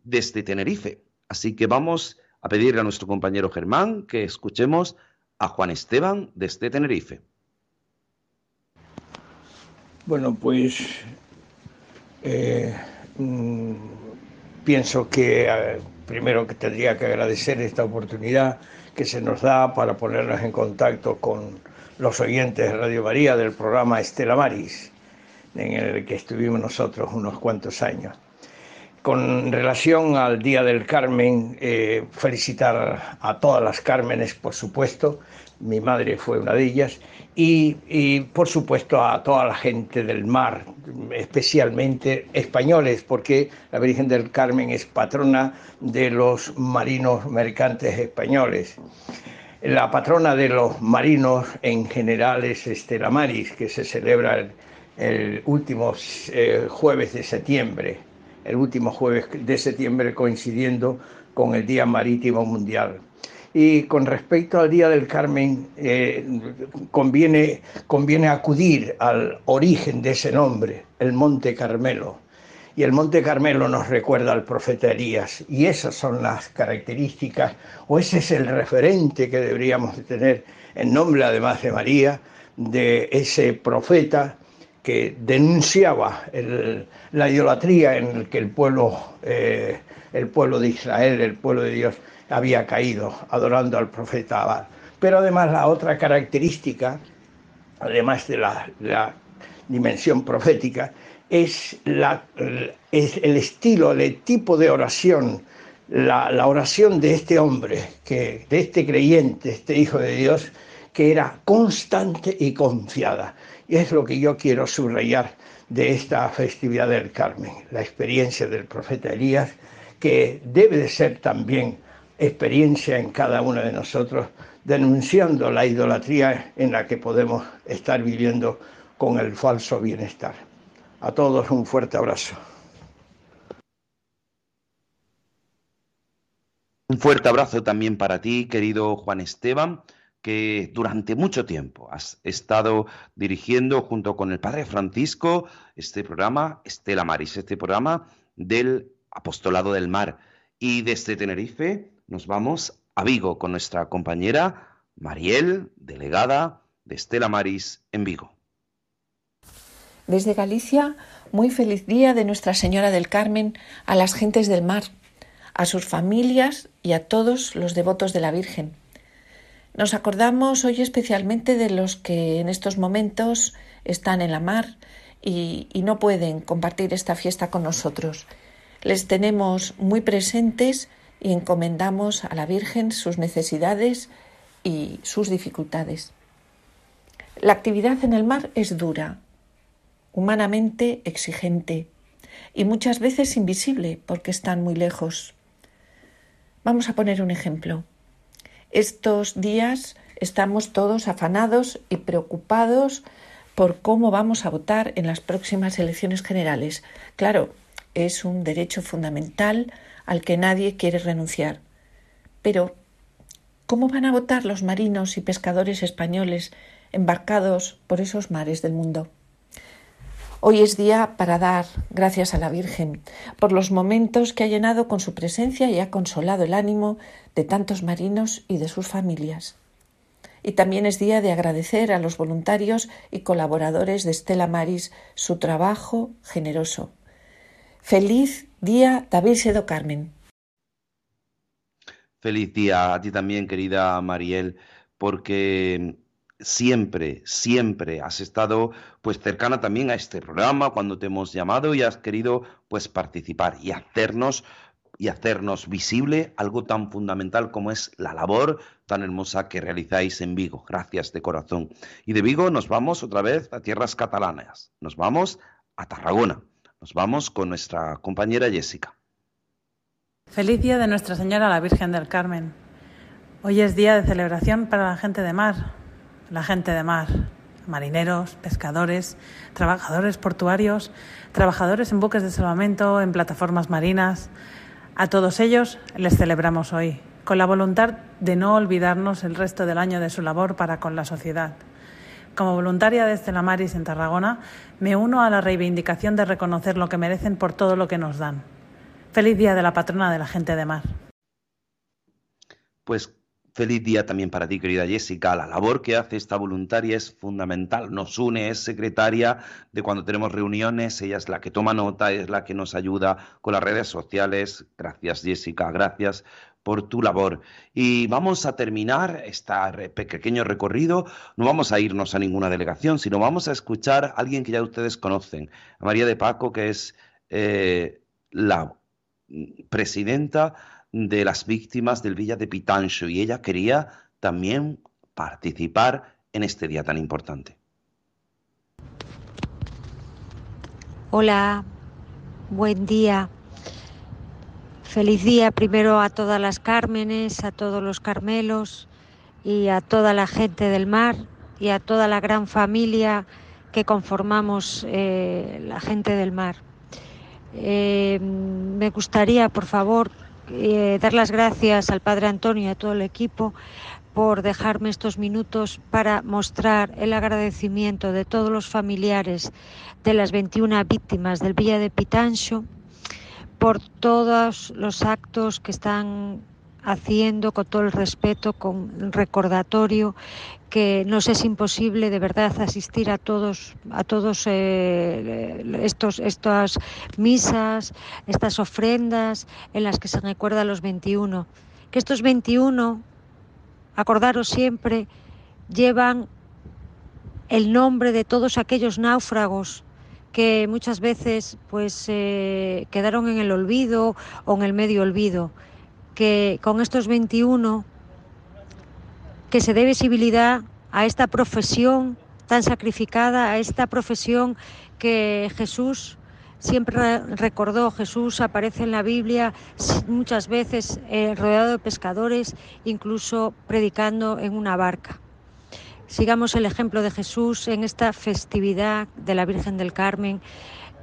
Speaker 3: desde Tenerife. Así que vamos a pedirle a nuestro compañero Germán que escuchemos a Juan Esteban desde Tenerife.
Speaker 7: Bueno, pues eh, mm, pienso que primero que tendría que agradecer esta oportunidad que se nos da para ponernos en contacto con los oyentes de Radio María del programa Estela Maris, en el que estuvimos nosotros unos cuantos años. Con relación al Día del Carmen, eh, felicitar a todas las Cármenes, por supuesto, mi madre fue una de ellas, y, por supuesto a toda la gente del mar, especialmente españoles, porque la Virgen del Carmen es patrona de los marinos mercantes españoles. La patrona de los marinos en general es Estela Maris, que se celebra el, último eh, jueves de septiembre, el último jueves de septiembre coincidiendo con el Día Marítimo Mundial. Y con respecto al Día del Carmen, eh, conviene, conviene acudir al origen de ese nombre, el Monte Carmelo. Y el Monte Carmelo nos recuerda al profeta Elías. Y esas son las características, o ese es el referente que deberíamos tener en nombre, además de María, de ese profeta que denunciaba la idolatría en el que el pueblo, eh, el pueblo de Israel, el pueblo de Dios, había caído adorando al profeta Abad. Pero además la otra característica, además de la, dimensión profética, es, la, es, el estilo, el tipo de oración, la, la, oración de este hombre, que, de este creyente, este hijo de Dios, que era constante y confiada. Y es lo que yo quiero subrayar de esta festividad del Carmen, la experiencia del profeta Elías, que debe de ser también experiencia en cada uno de nosotros, denunciando la idolatría en la que podemos estar viviendo con el falso bienestar. A todos un fuerte abrazo.
Speaker 3: Un fuerte abrazo también para ti, querido Juan Esteban, que durante mucho tiempo has estado dirigiendo junto con el Padre Francisco este programa, Estela Maris, este programa del Apostolado del Mar. Y desde Tenerife nos vamos a Vigo con nuestra compañera Mariel, delegada de Estela Maris en Vigo.
Speaker 8: Desde Galicia, muy feliz día de Nuestra Señora del Carmen a las gentes del mar, a sus familias y a todos los devotos de la Virgen. Nos acordamos hoy especialmente de los que en estos momentos están en la mar y, no pueden compartir esta fiesta con nosotros. Les tenemos muy presentes y encomendamos a la Virgen sus necesidades y sus dificultades. La actividad en el mar es dura, humanamente exigente y muchas veces invisible porque están muy lejos. Vamos a poner un ejemplo. Estos días estamos todos afanados y preocupados por cómo vamos a votar en las próximas elecciones generales. Claro, es un derecho fundamental al que nadie quiere renunciar. Pero, ¿cómo van a votar los marinos y pescadores españoles embarcados por esos mares del mundo? Hoy es día para dar gracias a la Virgen por los momentos que ha llenado con su presencia y ha consolado el ánimo de tantos marinos y de sus familias. Y también es día de agradecer a los voluntarios y colaboradores de Estela Maris su trabajo generoso. Feliz día David Sedo Carmen.
Speaker 3: Feliz día a ti también, querida Mariel, porque siempre, siempre has estado pues cercana también a este programa cuando te hemos llamado y has querido pues participar y hacernos y hacernos visible algo tan fundamental como es la labor tan hermosa que realizáis en Vigo. Gracias de corazón. Y de Vigo nos vamos otra vez a tierras catalanas. Nos vamos a Tarragona. Nos vamos con nuestra compañera Jessica.
Speaker 9: Feliz día de Nuestra Señora la Virgen del Carmen. Hoy es día de celebración para la gente de mar, la gente de mar, marineros, pescadores, trabajadores portuarios, trabajadores en buques de salvamento, en plataformas marinas. A todos ellos les celebramos hoy, con la voluntad de no olvidarnos el resto del año de su labor para con la sociedad. Como voluntaria de Estela Maris en Tarragona, me uno a la reivindicación de reconocer lo que merecen por todo lo que nos dan. Feliz día de la patrona de la gente de mar.
Speaker 3: Pues Feliz día también para ti, querida Jessica. La labor que hace esta voluntaria es fundamental. Nos une, es secretaria de cuando tenemos reuniones. Ella es la que toma nota, es la que nos ayuda con las redes sociales. Gracias, Jessica. Gracias por tu labor. Y vamos a terminar este pequeño recorrido. No vamos a irnos a ninguna delegación, sino vamos a escuchar a alguien que ya ustedes conocen, María de Paco, que es eh, la presidenta de las víctimas del Villa de Pitancho y ella quería también participar en este día tan importante.
Speaker 10: Hola, buen día. Feliz día primero a todas las Cármenes, a todos los Carmelos y a toda la gente del mar y a toda la gran familia que conformamos eh, la gente del mar. Eh, me gustaría, por favor, eh, dar las gracias al Padre Antonio y a todo el equipo por dejarme estos minutos para mostrar el agradecimiento de todos los familiares de las 21 víctimas del Villa de Pitancho por todos los actos que están haciendo con todo el respeto, con recordatorio que nos es imposible de verdad asistir a todos a todos eh, estos estas misas, estas ofrendas en las que se recuerda a los 21, que estos 21 acordaros siempre llevan el nombre de todos aquellos náufragos que muchas veces pues eh, quedaron en el olvido o en el medio olvido. Que con estos 21 que se dé visibilidad a esta profesión tan sacrificada, a esta profesión que Jesús siempre recordó. Jesús aparece en la Biblia muchas veces eh, rodeado de pescadores, incluso predicando en una barca. Sigamos el ejemplo de Jesús en esta festividad de la Virgen del Carmen,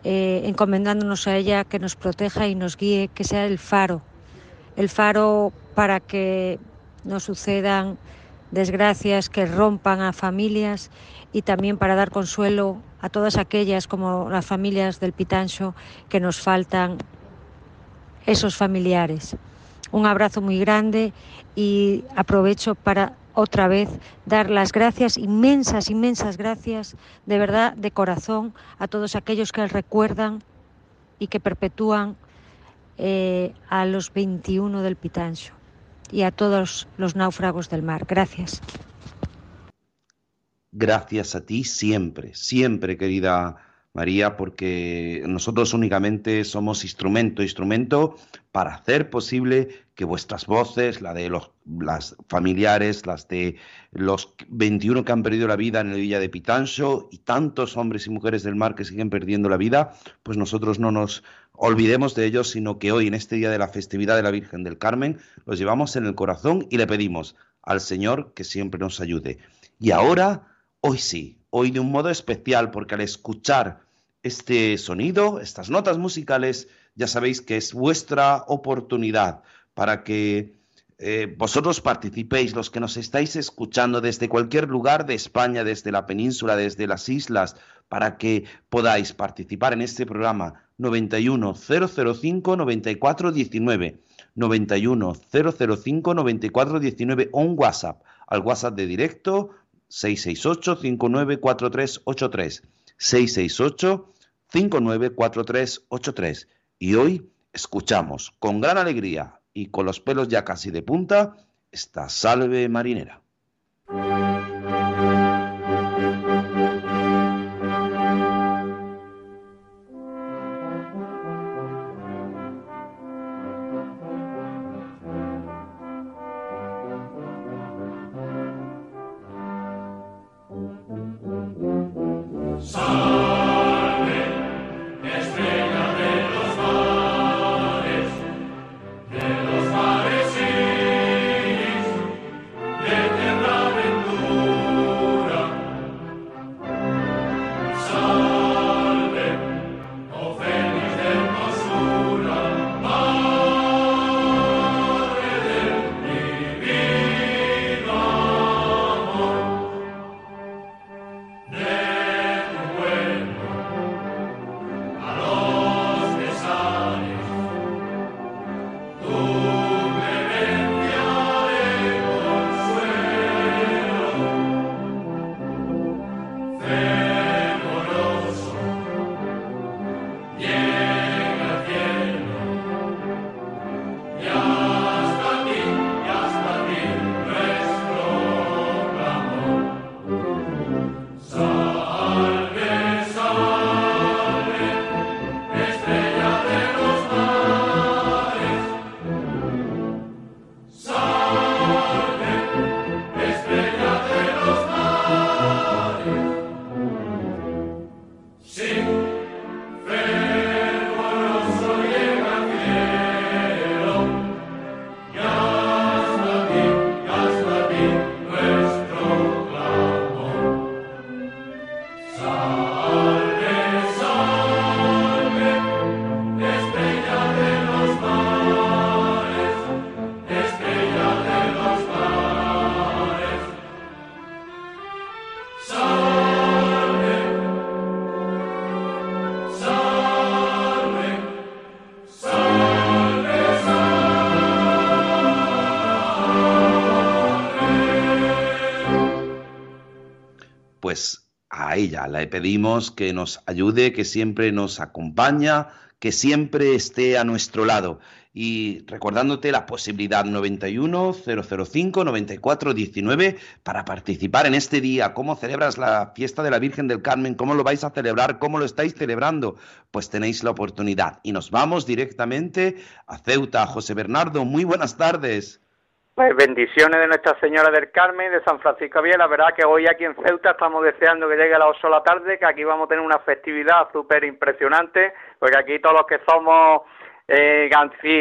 Speaker 10: eh, encomendándonos a ella que nos proteja y nos guíe, que sea el faro el faro para que no sucedan desgracias que rompan a familias y también para dar consuelo a todas aquellas como las familias del Pitancho que nos faltan esos familiares. Un abrazo muy grande y aprovecho para otra vez dar las gracias, inmensas, inmensas gracias, de verdad, de corazón, a todos aquellos que recuerdan y que perpetúan eh, a los 21 del Pitancho y a todos los náufragos del mar. Gracias.
Speaker 3: Gracias a ti siempre, siempre, querida María, porque nosotros únicamente somos instrumento, instrumento para hacer posible que vuestras voces, la de los las familiares, las de los 21 que han perdido la vida en el Villa de Pitancho y tantos hombres y mujeres del mar que siguen perdiendo la vida, pues nosotros no nos olvidemos de ellos, sino que hoy, en este día de la festividad de la Virgen del Carmen, los llevamos en el corazón y le pedimos al Señor que siempre nos ayude. Y ahora, hoy sí, hoy de un modo especial, porque al escuchar este sonido, estas notas musicales, ya sabéis que es vuestra oportunidad para que eh, vosotros participéis, los que nos estáis escuchando desde cualquier lugar de España, desde la península, desde las islas, para que podáis participar en este programa. 91 005 94 19 91 005 94 19 o un WhatsApp al WhatsApp de directo 668 594383 668 594383 y hoy escuchamos con gran alegría y con los pelos ya casi de punta esta salve marinera. Le pedimos que nos ayude, que siempre nos acompaña, que siempre esté a nuestro lado y recordándote la posibilidad 91 005 94 19 para participar en este día. ¿Cómo celebras la fiesta de la Virgen del Carmen? ¿Cómo lo vais a celebrar? ¿Cómo lo estáis celebrando? Pues tenéis la oportunidad. Y nos vamos directamente a Ceuta. José Bernardo, muy buenas tardes.
Speaker 11: Pues bendiciones de Nuestra Señora del Carmen de San Francisco Javier. La verdad que hoy aquí en Ceuta estamos deseando que llegue a las 8 de la tarde, que aquí vamos a tener una festividad súper impresionante, porque aquí todos los que somos eh,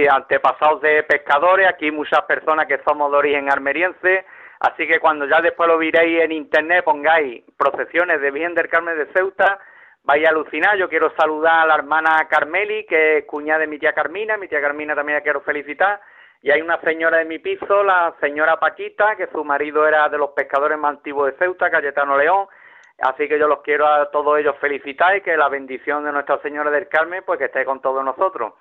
Speaker 11: antepasados de pescadores, aquí muchas personas que somos de origen armeriense, así que cuando ya después lo viréis en internet, pongáis procesiones de Virgen del Carmen de Ceuta, vais a alucinar. Yo quiero saludar a la hermana Carmeli, que es cuñada de mi tía Carmina, mi tía Carmina también la quiero felicitar. Y hay una señora de mi piso, la señora Paquita, que su marido era de los pescadores más antiguos de Ceuta, Cayetano León. Así que yo los quiero a todos ellos felicitar y que la bendición de Nuestra Señora del Carmen, pues que esté con todos nosotros.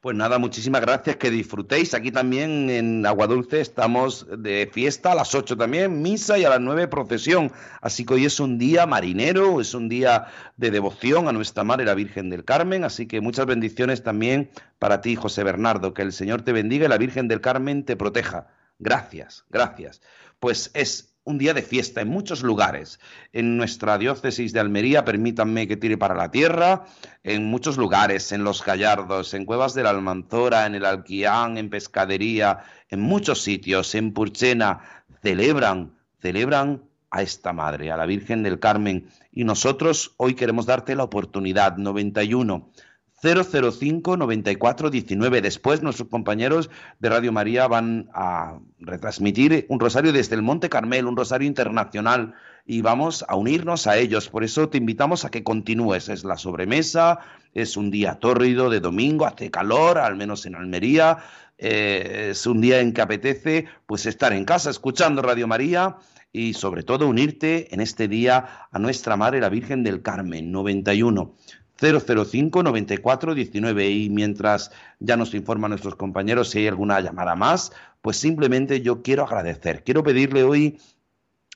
Speaker 3: Pues nada, muchísimas gracias, que disfrutéis. Aquí también en Aguadulce estamos de fiesta a las 8 también, misa y a las 9 procesión. Así que hoy es un día marinero, es un día de devoción a nuestra Madre la Virgen del Carmen. Así que muchas bendiciones también para ti, José Bernardo. Que el Señor te bendiga y la Virgen del Carmen te proteja. Gracias, gracias. Pues es un día de fiesta en muchos lugares. En nuestra diócesis de Almería, permítanme que tire para la tierra, en muchos lugares, en Los Gallardos, en Cuevas de la Almanzora, en el Alquián, en Pescadería, en muchos sitios, en Purchena, celebran, celebran a esta madre, a la Virgen del Carmen. Y nosotros hoy queremos darte la oportunidad, 91 005 94 19. Después nuestros compañeros de Radio María van a retransmitir un rosario desde el Monte Carmel, un rosario internacional, y vamos a unirnos a ellos. Por eso te invitamos a que continúes. Es la sobremesa, es un día tórrido de domingo, hace calor, al menos en Almería. Eh, es un día en que apetece pues estar en casa escuchando Radio María y sobre todo unirte en este día a nuestra Madre la Virgen del Carmen 91 005 94 19 y mientras ya nos informan nuestros compañeros si hay alguna llamada más, pues simplemente yo quiero agradecer, quiero pedirle hoy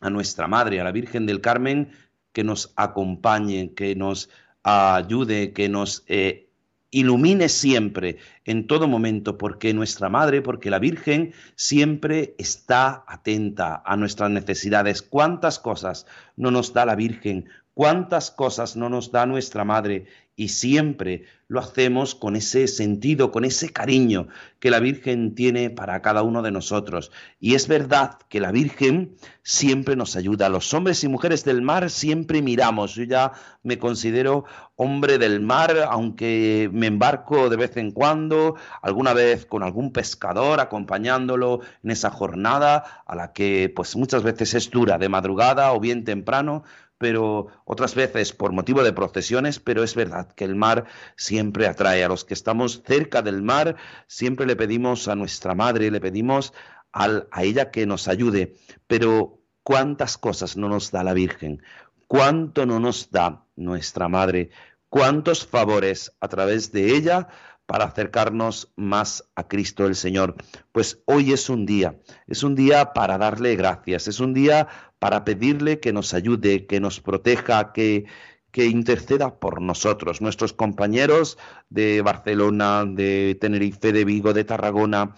Speaker 3: a nuestra Madre, a la Virgen del Carmen, que nos acompañe, que nos ayude, que nos eh, ilumine siempre, en todo momento, porque nuestra Madre, porque la Virgen siempre está atenta a nuestras necesidades. ¿Cuántas cosas no nos da la Virgen? Cuántas cosas no nos da nuestra madre y siempre lo hacemos con ese sentido, con ese cariño que la Virgen tiene para cada uno de nosotros. Y es verdad que la Virgen siempre nos ayuda. Los hombres y mujeres del mar siempre miramos. Yo ya me considero hombre del mar, aunque me embarco de vez en cuando, alguna vez con algún pescador acompañándolo en esa jornada a la que pues muchas veces es dura, de madrugada o bien temprano, pero otras veces por motivo de procesiones, pero es verdad que el mar siempre atrae. A los que estamos cerca del mar, siempre le pedimos a nuestra madre, le pedimos a ella que nos ayude. Pero cuántas cosas no nos da la Virgen, cuánto no nos da nuestra madre, cuántos favores a través de ella para acercarnos más a Cristo el Señor. Pues hoy es un día, es un día para darle gracias, es un día para pedirle que nos ayude, que nos proteja, que, que interceda por nosotros, nuestros compañeros de Barcelona, de Tenerife, de Vigo, de Tarragona,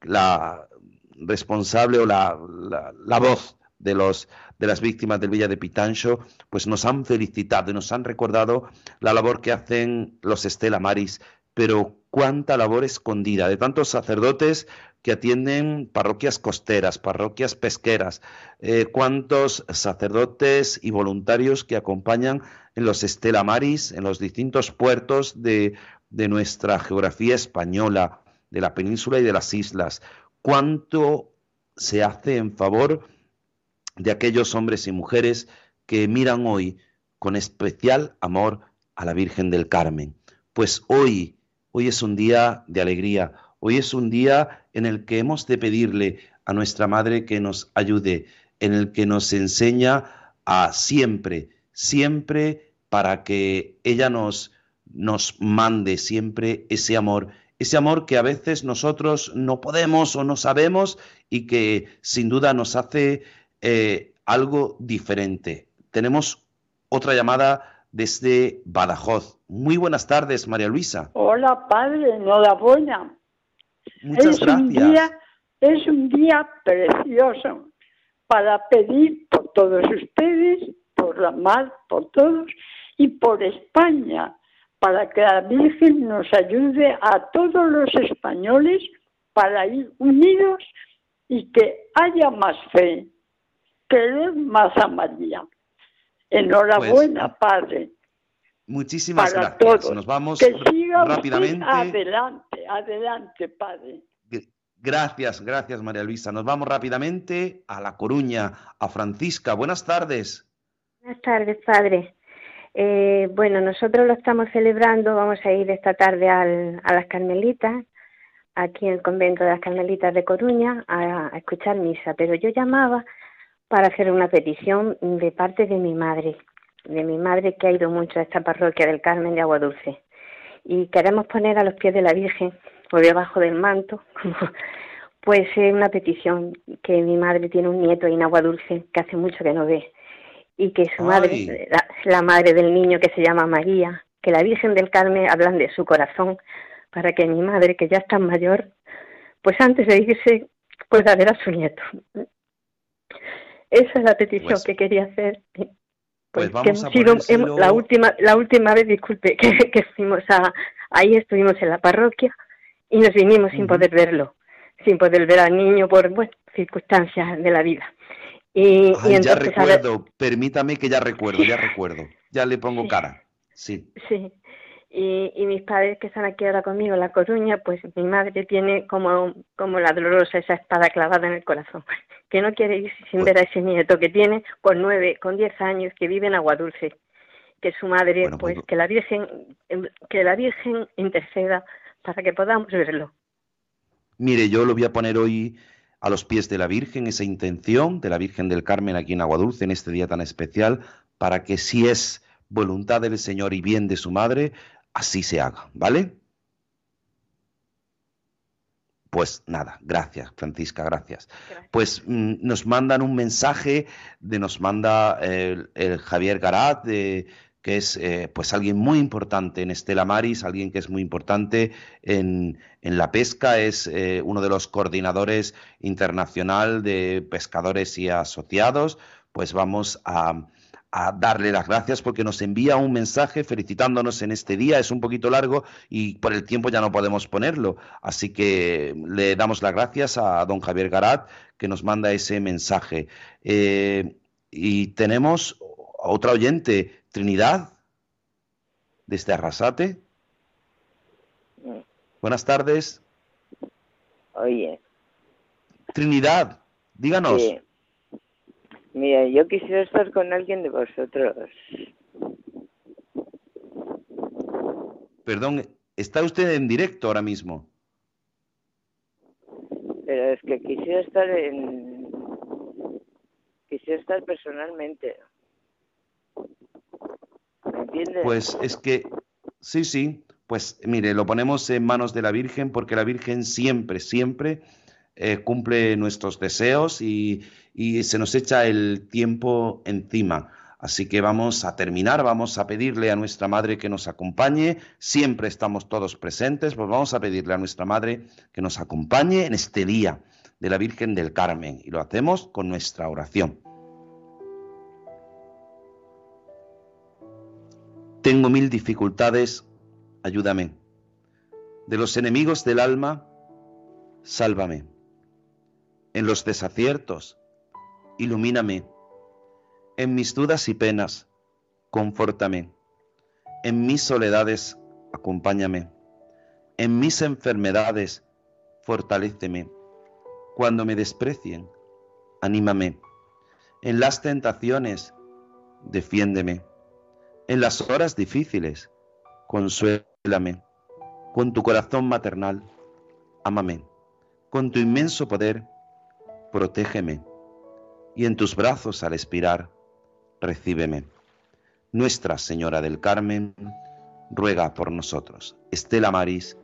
Speaker 3: la responsable o la, la, voz de los de las víctimas del Villa de Pitancho, pues nos han felicitado y nos han recordado la labor que hacen los Estela Maris pero cuánta labor escondida de tantos sacerdotes que atienden parroquias costeras, parroquias pesqueras, eh, cuántos sacerdotes y voluntarios que acompañan en los Estela Maris, en los distintos puertos de, de nuestra geografía española, de la península y de las islas, cuánto se hace en favor de aquellos hombres y mujeres que miran hoy con especial amor a la Virgen del Carmen. Pues hoy Hoy es un día de alegría, hoy es un día en el que hemos de pedirle a nuestra Madre que nos ayude, en el que nos enseña a siempre, siempre para que ella nos, nos mande siempre ese amor, ese amor que a veces nosotros no podemos o no sabemos y que sin duda nos hace eh, algo diferente. tenemos otra llamada desde Badajoz. Muy buenas tardes, María Luisa.
Speaker 12: Hola, padre, enhorabuena.
Speaker 3: Muchas
Speaker 12: es Un
Speaker 3: gracias.
Speaker 12: día, es un día precioso para pedir por todos ustedes, por la mar, por todos y por España, para que la Virgen nos ayude a todos los españoles para ir unidos y que haya más fe, querer más a María. Enhorabuena, Padre,
Speaker 3: Muchísimas
Speaker 12: para
Speaker 3: gracias.
Speaker 12: todos.
Speaker 3: Nos vamos
Speaker 12: que siga usted
Speaker 3: rápidamente.
Speaker 12: adelante, adelante, Padre.
Speaker 3: Gracias, gracias María Luisa. Nos vamos rápidamente a La Coruña, a Francisca. Buenas tardes.
Speaker 13: Buenas tardes, padre. Eh, bueno, nosotros lo estamos celebrando, vamos a ir esta tarde al- a las Carmelitas, aquí en el convento de las Carmelitas de Coruña, a, a escuchar misa, pero yo llamaba para hacer una petición de parte de mi madre, de mi madre que ha ido mucho a esta parroquia del Carmen de Agua Dulce. Y queremos poner a los pies de la Virgen, por debajo del manto, pues una petición que mi madre tiene un nieto en Agua Dulce que hace mucho que no ve y que su madre, la, la madre del niño que se llama María, que la Virgen del Carmen hablan de su corazón para que mi madre, que ya está mayor, pues antes de irse pueda ver a su nieto. Esa es la petición
Speaker 3: Pues-
Speaker 13: que quería hacer.
Speaker 3: Pues
Speaker 13: Pues
Speaker 3: vamos a
Speaker 13: hemos ido-
Speaker 3: ponérselo-
Speaker 13: hemos- la última la última vez, disculpe, que, que fuimos a ahí estuvimos en la parroquia y nos vinimos sin poder verlo, sin poder ver al niño por bueno, circunstancias de la vida. Y,
Speaker 3: ya
Speaker 13: ver-
Speaker 3: recuerdo. Permítame que ya recuerdo, ya recuerdo. Ya le pongo cara. Sí.
Speaker 13: Sí. Y, y mis padres que están aquí ahora conmigo en La Coruña, pues mi madre tiene como, como la dolorosa esa espada clavada en el corazón, que no quiere ir sin ver a ese nieto que tiene con nueve, con diez años, que vive en Aguadulce, que su madre, pues que la Virgen, que la Virgen interceda para que podamos verlo.
Speaker 3: Mire, yo lo voy a poner hoy a los pies de la Virgen, esa intención de la Virgen del Carmen aquí en Aguadulce, en este día tan especial, para que si es voluntad del Señor y bien de su madre, así se haga, ¿vale? Pues nada, gracias, Francisca, gracias. Pues mm, nos mandan un mensaje, de, nos manda el, el Javier Garat, de, que es eh, pues alguien muy importante en Estela Maris, alguien que es muy importante en, en la pesca, es eh, uno de los coordinadores internacional de pescadores y asociados. Pues vamos a, a darle las gracias porque nos envía un mensaje felicitándonos en este día. Es un poquito largo y por el tiempo ya no podemos ponerlo. Así que le damos las gracias a don Javier Garat que nos manda ese mensaje. Eh, y tenemos otra oyente, Trinidad, desde Arrasate. Buenas tardes.
Speaker 14: Oye,
Speaker 3: Trinidad, díganos.
Speaker 14: eh, mira, yo quisiera estar con alguien de vosotros.
Speaker 3: Perdón, está usted en directo ahora mismo.
Speaker 14: Pero es que quisiera estar en... Quisiera estar personalmente. ¿Me entiendes?
Speaker 3: Pues es que, sí, sí, pues mire, lo ponemos en manos de la Virgen porque la Virgen siempre, siempre eh, cumple nuestros deseos y, y se nos echa el tiempo encima. Así que vamos a terminar, vamos a pedirle a nuestra Madre que nos acompañe, siempre estamos todos presentes, pues vamos a pedirle a nuestra Madre que nos acompañe en este día de la Virgen del Carmen y lo hacemos con nuestra oración. Tengo mil dificultades, ayúdame. De los enemigos del alma, sálvame. En los desaciertos, ilumíname. En mis dudas y penas, confórtame. En mis soledades, acompáñame. En mis enfermedades, fortaléceme. Cuando me desprecien, anímame. En las tentaciones, defiéndeme. En las horas difíciles, consuélame. Con tu corazón maternal, ámame. Con tu inmenso poder, protégeme. Y en tus brazos al expirar, recíbeme. Nuestra Señora del Carmen, ruega por nosotros. Estela Maris,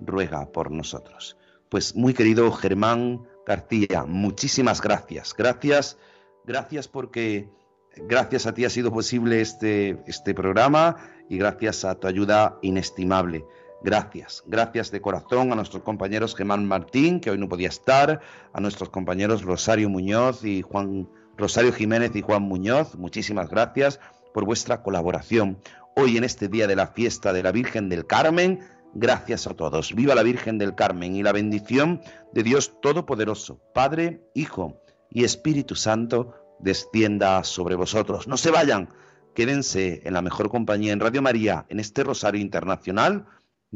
Speaker 3: ruega por nosotros. Pues muy querido Germán García, muchísimas gracias. Gracias, gracias porque gracias a ti ha sido posible este, este programa y gracias a tu ayuda inestimable. Gracias, gracias de corazón a nuestros compañeros Germán Martín, que hoy no podía estar, a nuestros compañeros Rosario Muñoz y Juan Rosario Jiménez y Juan Muñoz, muchísimas gracias por vuestra colaboración. Hoy en este día de la fiesta de la Virgen del Carmen, gracias a todos. Viva la Virgen del Carmen y la bendición de Dios Todopoderoso, Padre, Hijo y Espíritu Santo, descienda sobre vosotros. No se vayan, quédense en la mejor compañía en Radio María, en este Rosario Internacional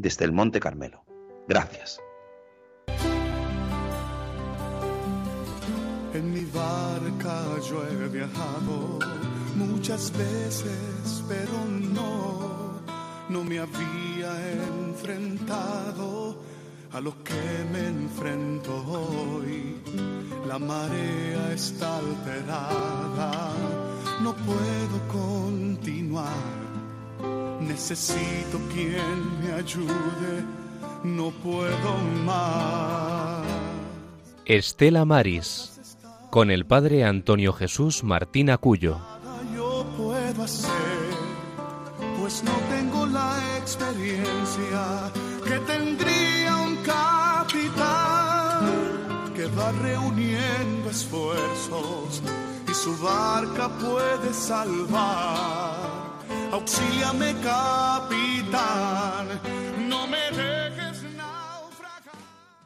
Speaker 3: desde el Monte Carmelo. Gracias.
Speaker 2: En mi barca yo he viajado muchas veces, pero no, no me había enfrentado a lo que me enfrento hoy. La marea está alterada, no puedo continuar. Necesito quien me ayude, no puedo más.
Speaker 15: Estela Maris, con el padre Antonio Jesús Martín Acuyo.
Speaker 2: Yo puedo hacer, pues no tengo la experiencia que tendría un capitán que va reuniendo esfuerzos y su barca puede salvar. Auxíliame, capitán